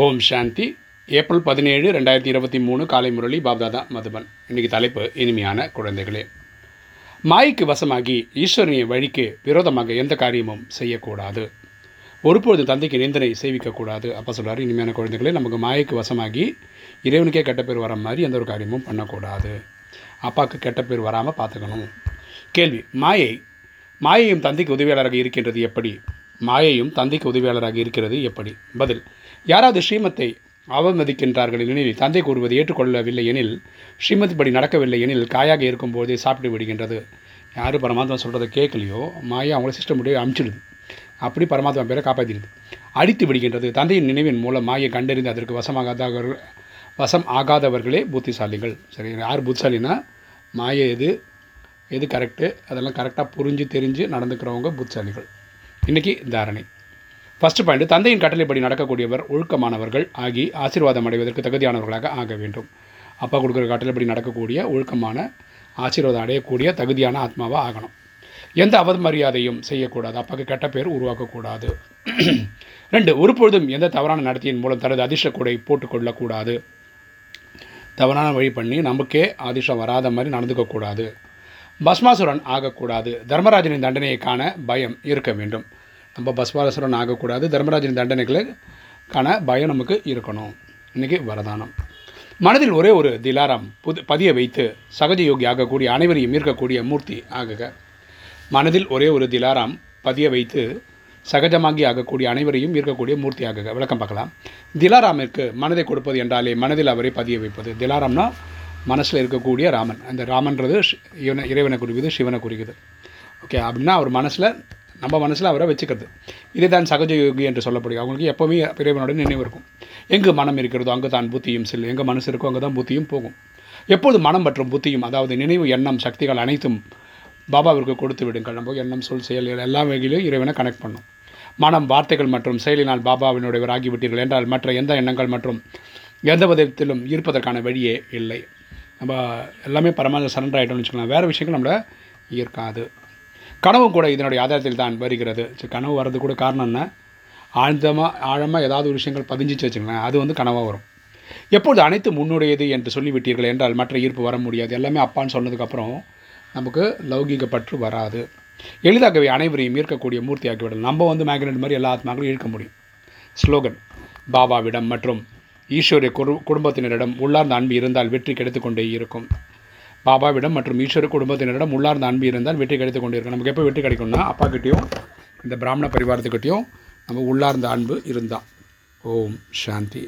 ஓம் சாந்தி. April பதினேழு ரெண்டாயிரத்தி இருபத்தி மூணு காலை முரளி பாப்தாதா மதுபன். இன்னைக்கு தலைப்பு இனிமையான குழந்தைகளே. மாய்க்கு வசமாகி ஈஸ்வரனின் வழிக்கு விரோதமாக எந்த காரியமும் செய்யக்கூடாது. ஒருபொழுதும் தந்தைக்கு நிந்தனை செய்விக்கக்கூடாது. அப்போ சொல்கிறார் இனிமையான குழந்தைகளே நமக்கு மாயைக்கு வசமாகி இறைவனுக்கே கெட்ட பேர் வர மாதிரி எந்த ஒரு காரியமும் பண்ணக்கூடாது. அப்பாவுக்கு கெட்ட பேர் வராமல் பார்த்துக்கணும் கேள்வி மாயை மாயையும் தந்தைக்கு உதவியாளராக இருக்கின்றது எப்படி? மாயையும் தந்தைக்கு உதவியாளராக இருக்கிறது எப்படி? பதில் யாராவது ஸ்ரீமத்தை அவமதிக்கின்றார்கள் எனில் தந்தை கூறுவது ஏற்றுக்கொள்ளவில்லை எனில் ஸ்ரீமதி படி நடக்கவில்லை எனில் காயாக இருக்கும்போதே சாப்பிட்டு விடுகின்றது. யார் பரமாத்மா சொல்கிறத கேட்கலையோ மாயா அவங்கள சிஸ்டம் முடிய அமுச்சிடுது. அப்படி பரமாத்மா பேரை காப்பாற்றிடுது அடித்து விடுகின்றது. தந்தையின் நினைவின் மூலம் மாயை கண்டறிந்து அதற்கு வசமாகாதவர்கள் வசம் ஆகாதவர்களே புத்திசாலிகள். சரி யார் புத்திசாலினா மாயை எது எது கரெக்டு அதெல்லாம் கரெக்டாக புரிஞ்சு தெரிஞ்சு நடந்துக்கிறவங்க புத்திசாலிகள். இன்றைக்கி தாரணை ஃபஸ்ட்டு பாயிண்ட் தந்தையின் கட்டளைப்படி நடக்கக்கூடியவர் ஒழுக்கமானவர்கள் ஆகி ஆசீர்வாதம் அடைவதற்கு தகுதியானவர்களாக ஆக வேண்டும். அப்பா கொடுக்குற கட்டளைப்படி நடக்கக்கூடிய ஒழுக்கமான ஆசீர்வாதம் அடையக்கூடிய தகுதியான ஆத்மாவாக ஆகணும். எந்த அவமரியாதையும் செய்யக்கூடாது. அப்பாவுக்கு கெட்ட பேர் உருவாக்கக்கூடாது. ரெண்டு ஒருபொழுதும் எந்த தவறான நடத்தியின் மூலம் தனது அதிர்ஷ்ட கூடை போட்டுக்கொள்ளக்கூடாது. தவறான வழி பண்ணி நமக்கே அதிர்ஷ்டம் வராத மாதிரி நடந்துக்கக்கூடாது. பஸ்மாசுரன் ஆகக்கூடாது. தர்மராஜனின் தண்டனையை காண பயம் இருக்க வேண்டும். நம்ம பஸ்வாரசுரன் ஆகக்கூடாது தர்மராஜன் தண்டனைகளுக்கான பயம் நமக்கு இருக்கணும். இன்றைக்கி வரதானம். மனதில் ஒரே ஒரு திலாரம் புது பதிய வைத்து சகஜ யோகி ஆகக்கூடிய அனைவரையும் ஈர்க்கக்கூடிய மூர்த்தி ஆகுக. மனதில் ஒரே ஒரு திலாராம் பதிய வைத்து சகஜமாகி ஆகக்கூடிய அனைவரையும் ஈர்க்கக்கூடிய மூர்த்தி ஆகுக. விளக்கம் பார்க்கலாம். திலாராமிற்கு மனதை கொடுப்பது என்றாலே மனதில் அவரை பதிய வைப்பது. திலாராம்னா மனசில் இருக்கக்கூடிய ராமன். அந்த ராமன்றது இவனை இறைவனை குறிக்குது சிவனை குறிக்குது. ஓகே அப்படின்னா அவர் மனசில் நம்ம மனசில் அவரை வச்சுக்கிறது. இதே தான் சகஜ யோகி என்று சொல்லப்படுது அவங்களுக்கு எப்போவுமே இறைவனோட நினைவு இருக்கும். எங்கு மனம் இருக்கிறதோ அங்கே தான் புத்தியும் செல்லும் எங்கே மனசு இருக்கோ அங்கே தான் புத்தியும் போகும். எப்போது மனம் மற்றும் புத்தியும் அதாவது நினைவு எண்ணம் சக்திகள் அனைத்தும் பாபாவிற்கு கொடுத்து விடுங்கள். நம்ம எண்ணம் சொல் செயல் எல்லா வகையிலும் இறைவனை கனெக்ட் பண்ணும். மனம் வார்த்தைகள் மற்றும் செயலினால் பாபாவினுடையவர் ஆகிவிட்டீர்கள் என்றால் மற்ற எந்த எண்ணங்கள் மற்றும் எந்த விதத்திலும் இருப்பதற்கான வழியே இல்லை. நம்ம எல்லாமே பரமாத்மா சரண்டர் ஆகிட்டோம்னு வச்சுக்கலாம். வேறு விஷயங்கள் நம்மளை ஈர்க்காது. கனவு கூட இதனுடைய ஆதாரத்தில் தான் வருகிறது. ஸோ கனவு வர்றது கூட காரணம் என்ன? ஆழ்ந்தமாக ஆழமாக ஏதாவது ஒரு விஷயங்கள் பதிஞ்சிச்சு வச்சுக்கலாம் அது வந்து கனவாக வரும். எப்பொழுது அனைத்து முன்னுடையது என்று சொல்லிவிட்டீர்கள் என்றால் மற்ற ஈர்ப்பு வர முடியாது. எல்லாமே அப்பான்னு சொன்னதுக்கப்புறம் நமக்கு லௌகீக பற்று வராது. எளிதாகவே அனைவரையும் ஈர்க்கக்கூடிய மூர்த்தி ஆக்கிவிடலாம் நம்ம வந்து மேக்னெட் மாதிரி எல்லா ஆத்மாக்களும் ஈர்க்க முடியும். ஸ்லோகன் பாபாவிடம் மற்றும் ஈஸ்வரிய குடும்பத்தினரிடம் உள்ளார்ந்த அன்பு இருந்தால் வெற்றி கிடைத்துக்கொண்டே இருக்கும். பாபாவிடம் மற்றும் ஈஸ்வர குடும்பத்தினரிடம் உள்ளார்ந்த அன்பு இருந்தால் வெற்றி கிடைத்து கொண்டிருக்கும். நமக்கு எப்போ வெற்றி கிடைக்கும்னா அப்பாக்கிட்டேயும் இந்த பிராமண பரிவாரத்துக்கிட்டேயும் நம்ம உள்ளார்ந்த அன்பு இருந்தால் ஓம் சாந்தி.